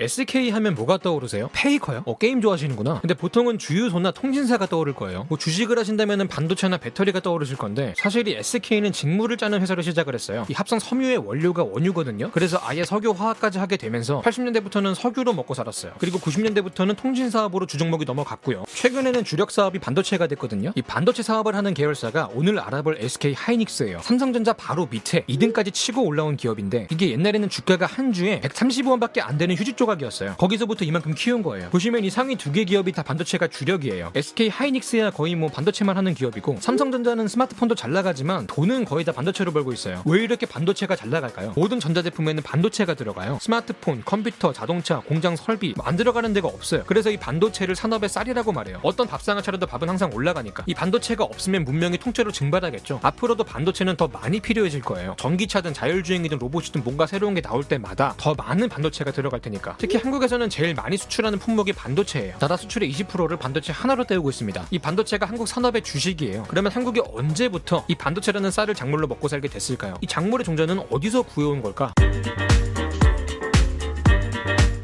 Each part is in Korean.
SK 하면 뭐가 떠오르세요? 페이커요? 어, 게임 좋아하시는구나. 근데 보통은 주유소나 통신사가 떠오를 거예요. 뭐 주식을 하신다면 반도체나 배터리가 떠오르실 건데 사실 이 SK는 직무를 짜는 회사로 시작을 했어요. 이 합성 섬유의 원료가 원유거든요. 그래서 아예 석유 화학까지 하게 되면서 80년대부터는 석유로 먹고 살았어요. 그리고 90년대부터는 통신 사업으로 주종목이 넘어갔고요. 최근에는 주력 사업이 반도체가 됐거든요. 이 반도체 사업을 하는 계열사가 오늘 알아볼 SK 하이닉스예요. 삼성전자 바로 밑에 2등까지 치고 올라온 기업인데 이게 옛날에는 주가가 한 주에 135원밖에 안 되는 휴지 조각 이었어요. 거기서부터 이만큼 키운 거예요. 보시면 이 상위 두 개 기업이 다 반도체가 주력이에요. SK 하이닉스야 거의 뭐 반도체만 하는 기업이고 삼성전자는 스마트폰도 잘 나가지만 돈은 거의 다 반도체로 벌고 있어요. 왜 이렇게 반도체가 잘 나갈까요? 모든 전자제품에는 반도체가 들어가요. 스마트폰, 컴퓨터, 자동차, 공장 설비 뭐안 들어가는 데가 없어요. 그래서 이 반도체를 산업의 쌀이라고 말해요. 어떤 밥상을 차려도 밥은 항상 올라가니까 이 반도체가 없으면 문명이 통째로 증발하겠죠. 앞으로도 반도체는 더 많이 필요해질 거예요. 전기차든 자율주행이든 로봇이든 뭔가 새로운 게 나올 때마다 더 많은 반도체가 들어갈 테니까. 특히 한국에서는 제일 많이 수출하는 품목이 반도체예요. 나라 수출의 20%를 반도체 하나로 때우고 있습니다. 이 반도체가 한국 산업의 주식이에요. 그러면 한국이 언제부터 이 반도체라는 쌀을 작물로 먹고 살게 됐을까요? 이 작물의 종자는 어디서 구해온 걸까?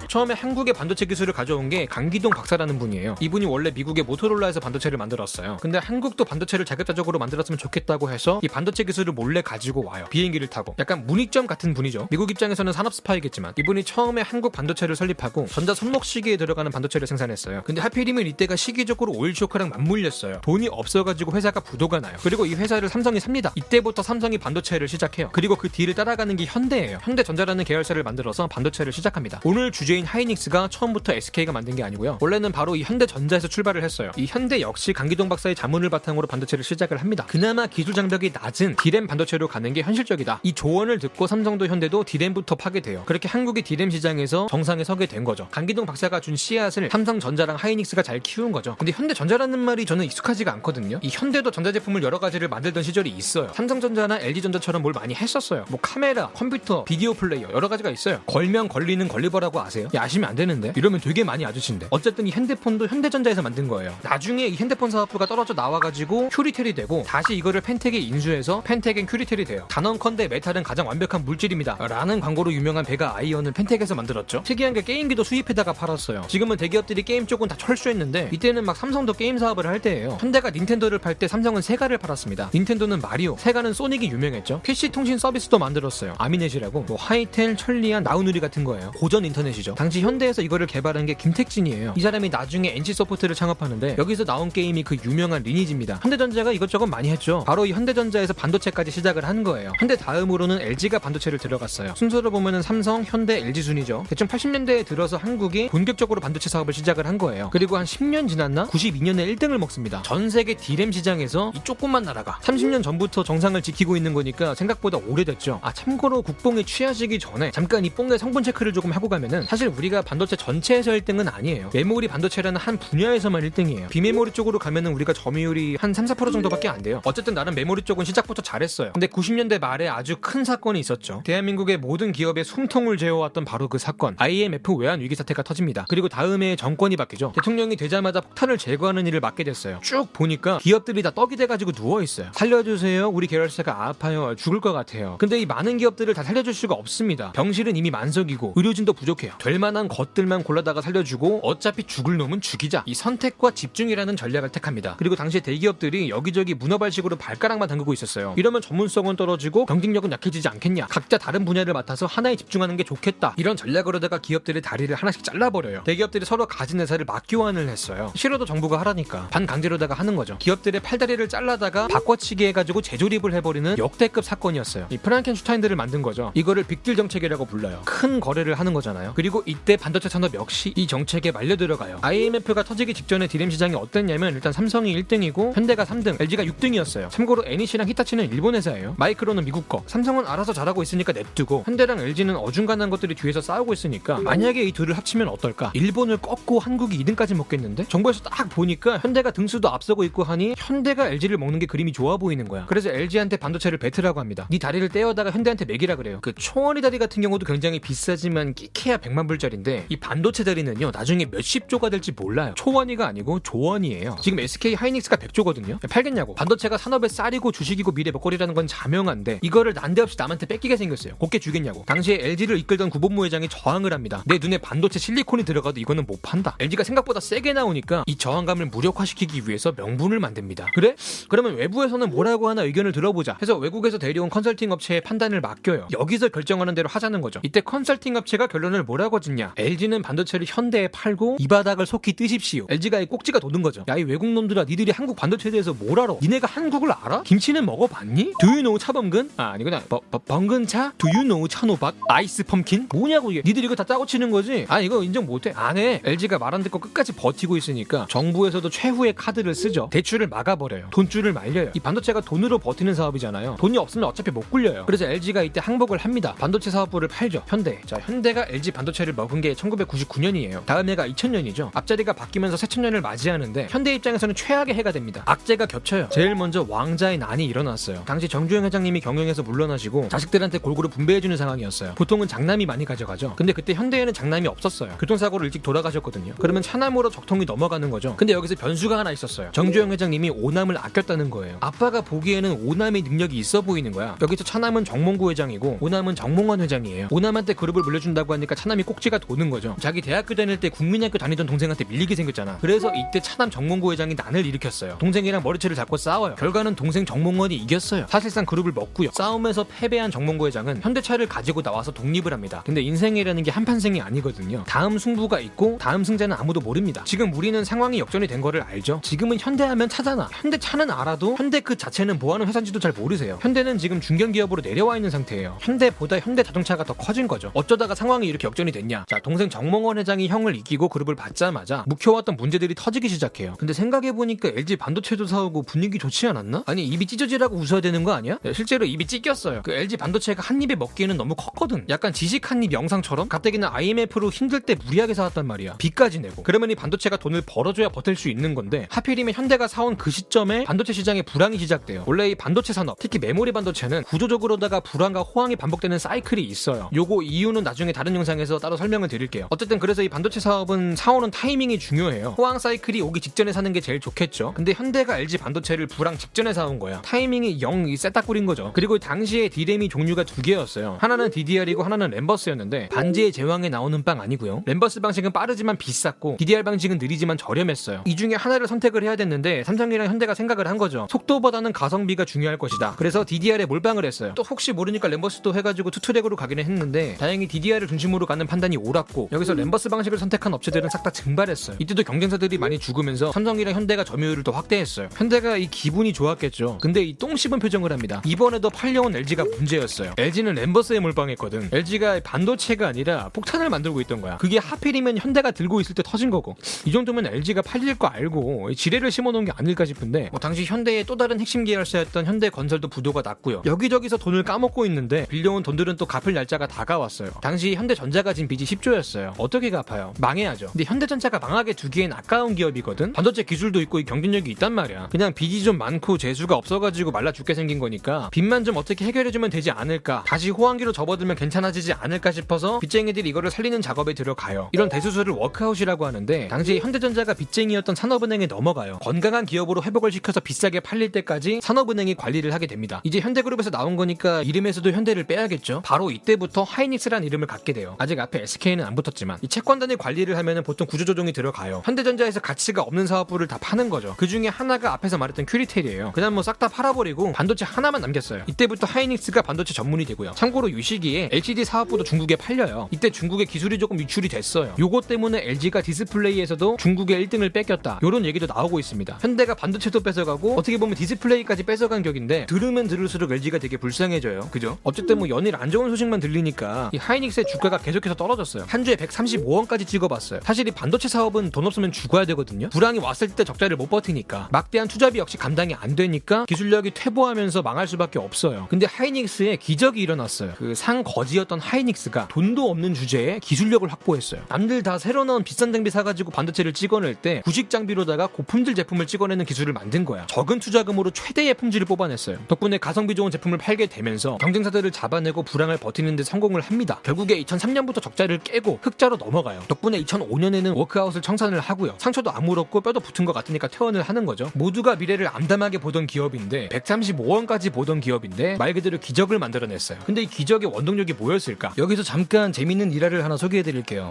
처음에 한국의 반도체 기술을 가져온 게 강기동 박사라는 분이에요. 이분이 원래 미국의 모토롤라에서 반도체를 만들었어요. 근데 한국도 반도체를 자급자족으로 만들었으면 좋겠다고 해서 이 반도체 기술을 몰래 가지고 와요. 비행기를 타고. 약간 문익점 같은 분이죠. 미국 입장에서는 산업 스파이겠지만 이분이 처음에 한국 반도체를 설립하고 전자 손목 시계에 들어가는 반도체를 생산했어요. 근데 하필이면 이때가 시기적으로 오일 쇼크랑 맞물렸어요. 돈이 없어가지고 회사가 부도가 나요. 그리고 이 회사를 삼성이 삽니다. 이때부터 삼성이 반도체를 시작해요. 그리고 그 뒤를 따라가는 게 현대예요. 현대전자라는 계열사를 만들어서 반도체를 시작합니다. 오늘 주제 인 하이닉스가 처음부터 SK가 만든 게 아니고요. 원래는 바로 이 현대전자에서 출발을 했어요. 이 현대 역시 강기동 박사의 자문을 바탕으로 반도체를 시작을 합니다. 그나마 기술 장벽이 낮은 디램 반도체로 가는 게 현실적이다. 이 조언을 듣고 삼성도 현대도 디램부터 파게 돼요. 그렇게 한국의 디램 시장에서 정상에 서게 된 거죠. 강기동 박사가 준 씨앗을 삼성전자랑 하이닉스가 잘 키운 거죠. 근데 현대전자라는 말이 저는 익숙하지가 않거든요. 이 현대도 전자제품을 여러 가지를 만들던 시절이 있어요. 삼성전자나 LG전자처럼 뭘 많이 했었어요. 뭐 카메라, 컴퓨터, 비디오 플레이어 여러 가지가 있어요. 걸면 걸리는 걸리버라고 아세요? 야, 아시면 안 되는데? 이러면 되게 많이 아신데 어쨌든 이 핸드폰도 현대전자에서 만든 거예요. 나중에 이 핸드폰 사업부가 떨어져 나와가지고 큐리텔이 되고 다시 이거를 팬택이 인수해서 팬택앤큐리텔이 돼요. 단언컨대 메탈은 가장 완벽한 물질입니다. 라는 광고로 유명한 베가 아이언을 팬택에서 만들었죠. 특이한 게 게임기도 수입해다가 팔았어요. 지금은 대기업들이 게임 쪽은 다 철수했는데 이때는 막 삼성도 게임 사업을 할 때예요. 현대가 닌텐도를 팔 때 삼성은 세가를 팔았습니다. 닌텐도는 마리오 세가는 소닉이 유명했죠. PC 통신 서비스도 만들었어요. 아미넷이라고. 뭐 하이텔 천리안 나우누리 같은 거예요. 고전 인터넷이죠 당시 현대에서 이거를 개발한 게 김택진이에요. 이 사람이 나중에 NC소프트를 창업하는데 여기서 나온 게임이 그 유명한 리니지입니다. 현대전자가 이것저것 많이 했죠. 바로 이 현대전자에서 반도체까지 시작을 한 거예요. 현대 다음으로는 LG가 반도체를 들어갔어요. 순서로 보면은 삼성, 현대, LG 순이죠. 대충 80년대에 들어서 한국이 본격적으로 반도체 사업을 시작을 한 거예요. 그리고 한 10년 지났나? 92년에 1등을 먹습니다. 전 세계 디램 시장에서 이 조그만 나라가 30년 전부터 정상을 지키고 있는 거니까 생각보다 오래됐죠. 아 참고로 국뽕에 취하시기 전에 잠깐 이 뽕의 성분 체크를 조금 하고 가면은 사실 우리가 반도체 전체에서 1등은 아니에요. 메모리 반도체라는 한 분야에서만 1등이에요. 비메모리 쪽으로 가면은 우리가 점유율이 한 3, 4% 정도밖에 안 돼요. 어쨌든 나는 메모리 쪽은 시작부터 잘했어요. 근데 90년대 말에 아주 큰 사건이 있었죠. 대한민국의 모든 기업의 숨통을 재워왔던 바로 그 사건. IMF 외환 위기 사태가 터집니다. 그리고 다음에 정권이 바뀌죠. 대통령이 되자마자 폭탄을 제거하는 일을 맡게 됐어요. 쭉 보니까 기업들이 다 떡이 돼가지고 누워 있어요. 살려주세요. 우리 계열사가 아파요. 죽을 것 같아요. 근데 이 많은 기업들을 다 살려줄 수가 없습니다. 병실은 이미 만석이고 의료진도 부족해요. 될 만한 것들만 골라다가 살려주고 어차피 죽을 놈은 죽이자. 이 선택과 집중이라는 전략을 택합니다. 그리고 당시 대기업들이 여기저기 문어발식으로 발가락만 담그고 있었어요. 이러면 전문성은 떨어지고 경쟁력은 약해지지 않겠냐. 각자 다른 분야를 맡아서 하나에 집중하는 게 좋겠다. 이런 전략으로다가 기업들의 다리를 하나씩 잘라버려요. 대기업들이 서로 가진 회사를 맞교환을 했어요. 싫어도 정부가 하라니까 반강제로다가 하는 거죠. 기업들의 팔다리를 잘라다가 바꿔치기 해가지고 재조립을 해버리는 역대급 사건이었어요. 이 프랑켄슈타인들을 만든 거죠. 이거를 빅딜 정책이라고 불러요. 큰 거래를 하는 거잖아요. 그리고 이때 반도체 산업 역시 이 정책에 말려 들어가요. IMF가 터지기 직전에 디램 시장이 어땠냐면 일단 삼성이 1등이고 현대가 3등, LG가 6등이었어요. 참고로 NEC랑 히타치는 일본 회사예요. 마이크로는 미국 거. 삼성은 알아서 잘하고 있으니까 냅두고 현대랑 LG는 어중간한 것들이 뒤에서 싸우고 있으니까 만약에 이 둘을 합치면 어떨까? 일본을 꺾고 한국이 2등까지 먹겠는데? 정부에서 딱 보니까 현대가 등수도 앞서고 있고 하니 현대가 LG를 먹는 게 그림이 좋아 보이는 거야. 그래서 LG한테 반도체를 배트라고 합니다. 네 다리를 떼어다가 현대한테 먹이라 그래요. 그 총알이 다리 같은 경우도 굉장히 비싸지만 끼케야 100만 불 불짜리인데 이 반도체 대리는요 나중에 몇십 조가 될지 몰라요. 초원이가 아니고 조원이에요. 지금 SK 하이닉스가 100조거든요. 팔겠냐고. 반도체가 산업의 쌀이고 주식이고 미래 먹거리라는 건 자명한데 이거를 난데없이 남한테 뺏기게 생겼어요. 곱게 주겠냐고. 당시에 LG를 이끌던 구본무 회장이 저항을 합니다. 내 눈에 반도체 실리콘이 들어가도 이거는 못 판다. LG가 생각보다 세게 나오니까 이 저항감을 무력화시키기 위해서 명분을 만듭니다. 그래? 그러면 외부에서는 뭐라고 하나 의견을 들어보자. 해서 외국에서 데려온 컨설팅 업체의 판단을 맡겨요. 여기서 결정하는 대로 하자는 거죠. 이때 컨설팅 업체가 결론을 뭐라고 짓냐? LG는 반도체를 현대에 팔고 이 바닥을 속히 뜨십시오. LG가 이 꼭지가 도는 거죠. 야 이 외국 놈들아, 니들이 한국 반도체에 대해서 뭘 알아? 니네가 한국을 알아? 김치는 먹어봤니? You know 차범근? 아 아니구나. 버, 버, 번근차? You know 찬호박? ice pumpkin? 뭐냐고 이게? 니들이 이거 다 짜고 치는 거지? 아 이거 인정 못해. 안 해. LG가 말 안 듣고 끝까지 버티고 있으니까 정부에서도 최후의 카드를 쓰죠. 대출을 막아버려요. 돈줄을 말려요. 이 반도체가 돈으로 버티는 사업이잖아요. 돈이 없으면 어차피 못 굴려요. 그래서 LG가 이때 항복을 합니다. 반도체 사업부를 팔죠. 현대. 자 현대가 LG 반도체 를 먹은 게 1999년이에요. 다음 해가 2000년이죠. 앞자리가 바뀌면서 새천년을 맞이하는데 현대 입장에서는 최악의 해가 됩니다. 악재가 겹쳐요. 제일 먼저 왕자의 난이 일어났어요. 당시 정주영 회장님이 경영에서 물러나시고 자식들한테 골고루 분배해주는 상황이었어요. 보통은 장남이 많이 가져가죠. 근데 그때 현대에는 장남이 없었어요. 교통사고로 일찍 돌아가셨거든요. 그러면 차남으로 적통이 넘어가는 거죠. 근데 여기서 변수가 하나 있었어요. 정주영 회장님이 오남을 아꼈다는 거예요. 아빠가 보기에는 오남의 능력이 있어 보이는 거야. 여기서 차남은 정몽구 회장이고 오남은 정몽원 회장이에요. 오남한테 그룹을 물려준다고 하니까 차남이 꼭 지가 도는 거죠. 자기 대학교 다닐 때 국민학교 다니던 동생한테 밀리게 생겼잖아. 그래서 이때 차남 정몽구 회장이 난을 일으켰어요. 동생이랑 머리채를 잡고 싸워요. 결과는 동생 정몽원이 이겼어요. 사실상 그룹을 먹고요. 싸움에서 패배한 정몽구 회장은 현대차를 가지고 나와서 독립을 합니다. 근데 인생이라는 게 한판생이 아니거든요. 다음 승부가 있고 다음 승자는 아무도 모릅니다. 지금 우리는 상황이 역전이 된 거를 알죠. 지금은 현대하면 차잖아. 현대차는 알아도 현대 그 자체는 뭐하는 회사인지도 잘 모르세요. 현대는 지금 중견기업으로 내려와 있는 상태예요. 현대보다 현대 자동차가 더 커진 거죠. 어쩌다가 상황이 이렇게 역전이 됐냐? 자, 동생 정몽원 회장이 형을 이기고 그룹을 받자마자 묵혀왔던 문제들이 터지기 시작해요. 근데 생각해보니까 LG 반도체도 사오고 분위기 좋지 않았나? 아니 입이 찢어지라고 웃어야 되는 거 아니야? 네, 실제로 입이 찢겼어요. 그 LG 반도체가 한 입에 먹기에는 너무 컸거든. 약간 지식 한 입 영상처럼 가뜩이나 IMF로 힘들 때 무리하게 사왔단 말이야. 빚까지 내고. 그러면 이 반도체가 돈을 벌어줘야 버틸 수 있는 건데 하필이면 현대가 사온 그 시점에 반도체 시장에 불황이 시작돼요. 원래 이 반도체 산업, 특히 메모리 반도체는 구조적으로다가 불황과 호황이 반복되는 사이클이 있어요. 요거 이유는 나중에 다른 영상에서 따로 설명을 드릴게요. 어쨌든 그래서 이 반도체 사업은 사오는 타이밍이 중요해요. 호황 사이클이 오기 직전에 사는 게 제일 좋겠죠. 근데 현대가 LG 반도체를 불황 직전에 사온 거야. 타이밍이 영이 쎄딱꾸린 거죠. 그리고 당시에 디램이 종류가 두 개였어요. 하나는 DDR이고 하나는 램버스였는데 반지의 제왕에 나오는 빵 아니고요. 램버스 방식은 빠르지만 비쌌고 DDR 방식은 느리지만 저렴했어요. 이 중에 하나를 선택을 해야 됐는데 삼성이랑 현대가 생각을 한 거죠. 속도보다는 가성비가 중요할 것이다. 그래서 DDR에 몰빵을 했어요. 또 혹시 모르니까 램버스도 해가지고 투트랙으로 가기는 했는데 다행히 DDR을 중심으로 가는 판단 이 옳았고 여기서 램버스 방식을 선택한 업체들은 싹 다 증발했어요. 이때도 경쟁사들이 많이 죽으면서 삼성이랑 현대가 점유율을 더 확대했어요. 현대가 이 기분이 좋았겠죠. 근데 이 똥 씹은 표정을 합니다. 이번에도 팔려온 LG가 문제였어요. LG는 램버스에 몰빵했거든. LG가 반도체가 아니라 폭탄을 만들고 있던 거야. 그게 하필이면 현대가 들고 있을 때 터진 거고. 이 정도면 LG가 팔릴 거 알고 지뢰를 심어놓은 게 아닐까 싶은데 뭐 당시 현대의 또 다른 핵심 계열사였던 현대건설도 부도가 났고요. 여기저기서 돈을 까먹고 있는데 빌려온 돈들은 또 갚을 날짜가 다가왔어요. 당시 현대전자가 진 빚이 10조였어요. 어떻게 갚아요? 망해야죠. 근데 현대전자가 망하게 두기엔 아까운 기업이거든. 반도체 기술도 있고 경쟁력이 있단 말이야. 그냥 빚이 좀 많고 재수가 없어가지고 말라 죽게 생긴 거니까 빚만 좀 어떻게 해결해주면 되지 않을까. 다시 호황기로 접어들면 괜찮아지지 않을까 싶어서 빚쟁이들이 이거를 살리는 작업에 들어가요. 이런 대수술을 워크아웃이라고 하는데 당시 현대전자가 빚쟁이였던 산업은행에 넘어가요. 건강한 기업으로 회복을 시켜서 비싸게 팔릴 때까지 산업은행이 관리를 하게 됩니다. 이제 현대그룹에서 나온 거니까 이름에서도 현대를 빼야겠죠. 바로 이때부터 하이닉스란 이름을 갖게 돼요. 아직 앞에 SK는 안 붙었지만 이 채권단이 관리를 하면 보통 구조조정이 들어가요. 현대전자에서 가치가 없는 사업부를 다 파는 거죠. 그 중에 하나가 앞에서 말했던 큐리텔이에요. 그냥 뭐 싹 다 팔아버리고 반도체 하나만 남겼어요. 이때부터 하이닉스가 반도체 전문이 되고요. 참고로 이 시기에 LCD 사업부도 중국에 팔려요. 이때 중국의 기술이 조금 유출이 됐어요. 요거 때문에 LG가 디스플레이에서도 중국의 1등을 뺏겼다. 요런 얘기도 나오고 있습니다. 현대가 반도체도 뺏어가고 어떻게 보면 디스플레이까지 뺏어간 격인데 들으면 들을수록 LG가 되게 불쌍해져요. 그죠? 어쨌든 뭐 연일 안 좋은 소식만 들리니까 이 하이닉스의 주가가 계속해서 떨어 졌어요. 한 주에 135원까지 찍어봤어요. 사실 이 반도체 사업은 돈 없으면 죽어야 되거든요. 불황이 왔을 때 적자를 못 버티니까 막대한 투자비 역시 감당이 안 되니까 기술력이 퇴보하면서 망할 수밖에 없어요. 근데 하이닉스에 기적이 일어났어요. 그 상 거지였던 하이닉스가 돈도 없는 주제에 기술력을 확보했어요. 남들 다 새로 나온 비싼 장비 사가지고 반도체를 찍어낼 때 구식 장비로다가 고품질 제품을 찍어내는 기술을 만든 거야. 적은 투자금으로 최대의 품질을 뽑아냈어요. 덕분에 가성비 좋은 제품을 팔게 되면서 경쟁사들을 잡아내고 불황을 버티는데 성공을 합니다. 결국에 2003년부터 적자 에 적자를 깨고 흑자로 넘어가요. 덕분에 2005년에는 워크아웃을 청산을 하고요. 상처도 아물었고 뼈도 붙은 것 같으니까 퇴원을 하는 거죠. 모두가 미래를 암담하게 보던 기업인데 135원까지 보던 기업인데 말 그대로 기적을 만들어냈어요. 근데 이 기적의 원동력이 뭐였을까? 여기서 잠깐 재밌는 일화를 하나 소개해드릴게요.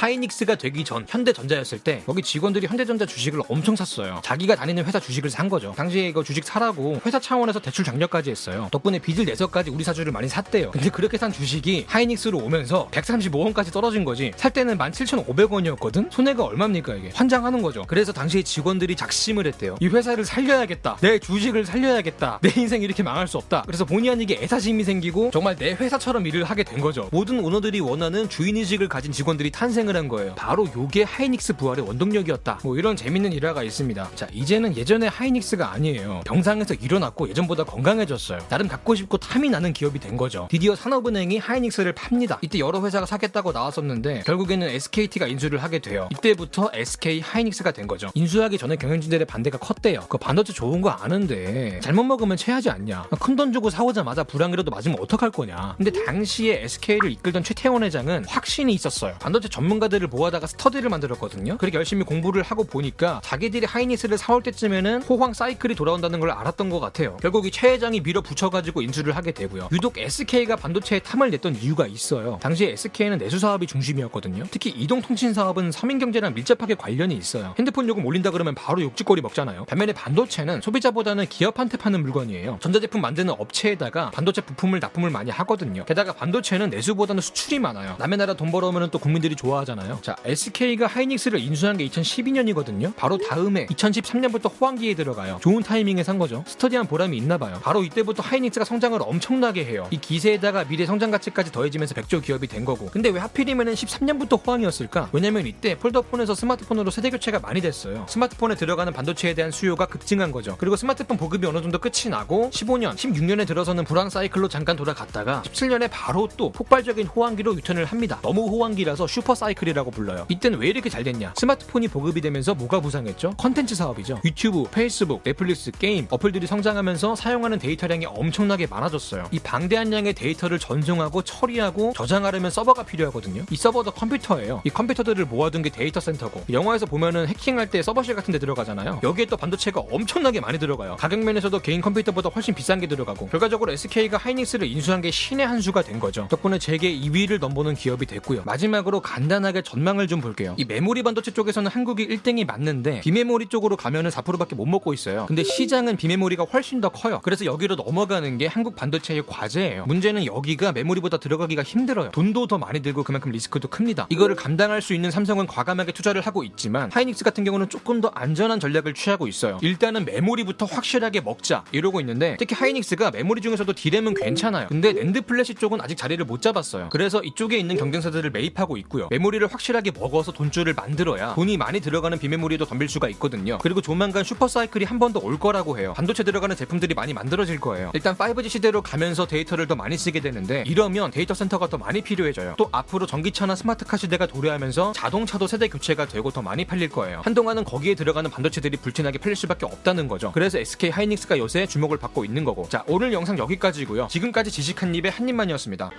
하이닉스가 되기 전 현대전자였을 때 거기 직원들이 현대전자 주식을 엄청 샀어요. 자기가 다니는 회사 주식을 산 거죠. 당시에 이거 주식 사라고 회사 차원에서 대출 장려까지 했어요. 덕분에 빚을 내서까지 우리 사주를 많이 샀대요. 근데 그렇게 산 주식이 하이닉스로 오면서 135원까지 떨어진 거지. 살 때는 17,500원이었거든? 손해가 얼마입니까 이게? 환장하는 거죠. 그래서 당시에 직원들이 작심을 했대요. 이 회사를 살려야겠다. 내 주식을 살려야겠다. 내 인생 이렇게 망할 수 없다. 그래서 본의 아니게 애사심이 생기고 정말 내 회사처럼 일을 하게 된 거죠. 모든 오너들이 원하는 주인의식을 가진 직원들이 탄생을 한 거예요. 바로 요게 하이닉스 부활의 원동력이었다. 뭐 이런 재밌는 일화가 있습니다. 자, 이제는 예전의 하이닉스가 아니에요. 병상에서 일어났고 예전보다 건강해졌어요. 나름 갖고 싶고 탐이 나는 기업이 된 거죠. 드디어 산업은행이 하이닉스를 팝니다. 이때 여러 회사가 사겠다고 나왔었는데 결국에는 SKT가 인수를 하게 돼요. 이때부터 SK 하이닉스가 된 거죠. 인수하기 전에 경영진들의 반대가 컸대요. 그 반도체 좋은 거 아는데 잘못 먹으면 체하지 않냐. 큰 돈 주고 사오자마자 불황이라도 맞으면 어떡할 거냐. 근데 당시에 SK를 이끌던 최태원 회장은 확신이 있었어요. 반도체 전문 가들을 모아다가 스터디를 만들었거든요. 그렇게 열심히 공부를 하고 보니까 자기들이 하이닉스를 사올 때쯤에는 호황 사이클이 돌아온다는 걸 알았던 것 같아요. 결국 이 최 회장이 밀어붙여가지고 인수를 하게 되고요. 유독 SK가 반도체에 탐을 냈던 이유가 있어요. 당시에 SK는 내수 사업이 중심이었거든요. 특히 이동통신 사업은 서민 경제랑 밀접하게 관련이 있어요. 핸드폰 요금 올린다 그러면 바로 욕짓거리 먹잖아요. 반면에 반도체는 소비자보다는 기업한테 파는 물건이에요. 전자제품 만드는 업체에다가 반도체 부품을 납품을 많이 하거든요. 게다가 반도체는 내수보다는 수출이 많아요. 남의 나라 돈 벌어오면 또 국민들이 좋아하잖아요. 자, SK가 하이닉스를 인수한 게 2012년이거든요. 바로 다음에 2013년부터 호황기에 들어가요. 좋은 타이밍에 산 거죠. 스터디한 보람이 있나 봐요. 바로 이때부터 하이닉스가 성장을 엄청나게 해요. 이 기세에다가 미래 성장 가치까지 더해지면서 100조 기업이 된 거고. 근데 왜 하필이면 13년부터 호황이었을까? 왜냐면 이때 폴더폰에서 스마트폰으로 세대 교체가 많이 됐어요. 스마트폰에 들어가는 반도체에 대한 수요가 급증한 거죠. 그리고 스마트폰 보급이 어느 정도 끝이 나고 15년, 16년에 들어서는 불황 사이클로 잠깐 돌아갔다가 17년에 바로 또 폭발적인 호황기로 유턴을 합니다. 너무 호황기라서 슈퍼 사이클 이라고 불러요. 이때는 왜 이렇게 잘 됐냐? 스마트폰이 보급이 되면서 뭐가 부상했죠? 컨텐츠 사업이죠. 유튜브, 페이스북, 넷플릭스, 게임, 어플들이 성장하면서 사용하는 데이터량이 엄청나게 많아졌어요. 이 방대한 양의 데이터를 전송하고 처리하고 저장하려면 서버가 필요하거든요. 이 서버도 컴퓨터예요. 이 컴퓨터들을 모아둔 게 데이터 센터고 영화에서 보면은 해킹할 때 서버실 같은 데 들어가잖아요. 여기에 또 반도체가 엄청나게 많이 들어가요. 가격 면에서도 개인 컴퓨터보다 훨씬 비싼 게 들어가고 결과적으로 SK가 하이닉스를 인수한 게 신의 한 수가 된 거죠. 덕분에 재계 2위를 넘보는 기업이 됐고요. 마지막으로 간단하게 전망을 좀 볼게요. 이 메모리 반도체 쪽에서는 한국이 1등이 맞는데 비메모리 쪽으로 가면은 4%밖에 못 먹고 있어요. 근데 시장은 비메모리가 훨씬 더 커요. 그래서 여기로 넘어가는 게 한국 반도체의 과제예요. 문제는 여기가 메모리보다 들어가기가 힘들어요. 돈도 더 많이 들고 그만큼 리스크도 큽니다. 이거를 감당할 수 있는 삼성은 과감하게 투자를 하고 있지만 하이닉스 같은 경우는 조금 더 안전한 전략을 취하고 있어요. 일단은 메모리부터 확실하게 먹자 이러고 있는데 특히 하이닉스가 메모리 중에서도 디램은 괜찮아요. 근데 낸드 플래시 쪽은 아직 자리를 못 잡았어요. 그래서 이쪽에 있는 경쟁사들을 매입하고 있고요. 메모리를 확실하게 먹어서 돈줄을 만들어야 돈이 많이 들어가는 비메모리도 덤빌 수가 있거든요. 그리고 조만간 슈퍼 사이클이 한 번 더 올 거라고 해요. 반도체 들어가는 제품들이 많이 만들어질 거예요. 일단 5G 시대로 가면서 데이터를 더 많이 쓰게 되는데 이러면 데이터 센터가 더 많이 필요해져요. 또 앞으로 전기차나 스마트카 시대가 도래하면서 자동차도 세대 교체가 되고 더 많이 팔릴 거예요. 한동안은 거기에 들어가는 반도체들이 불티나게 팔릴 수밖에 없다는 거죠. 그래서 SK 하이닉스가 요새 주목을 받고 있는 거고. 자, 오늘 영상 여기까지고요. 지금까지 지식한 입의 한 입만이었습니다.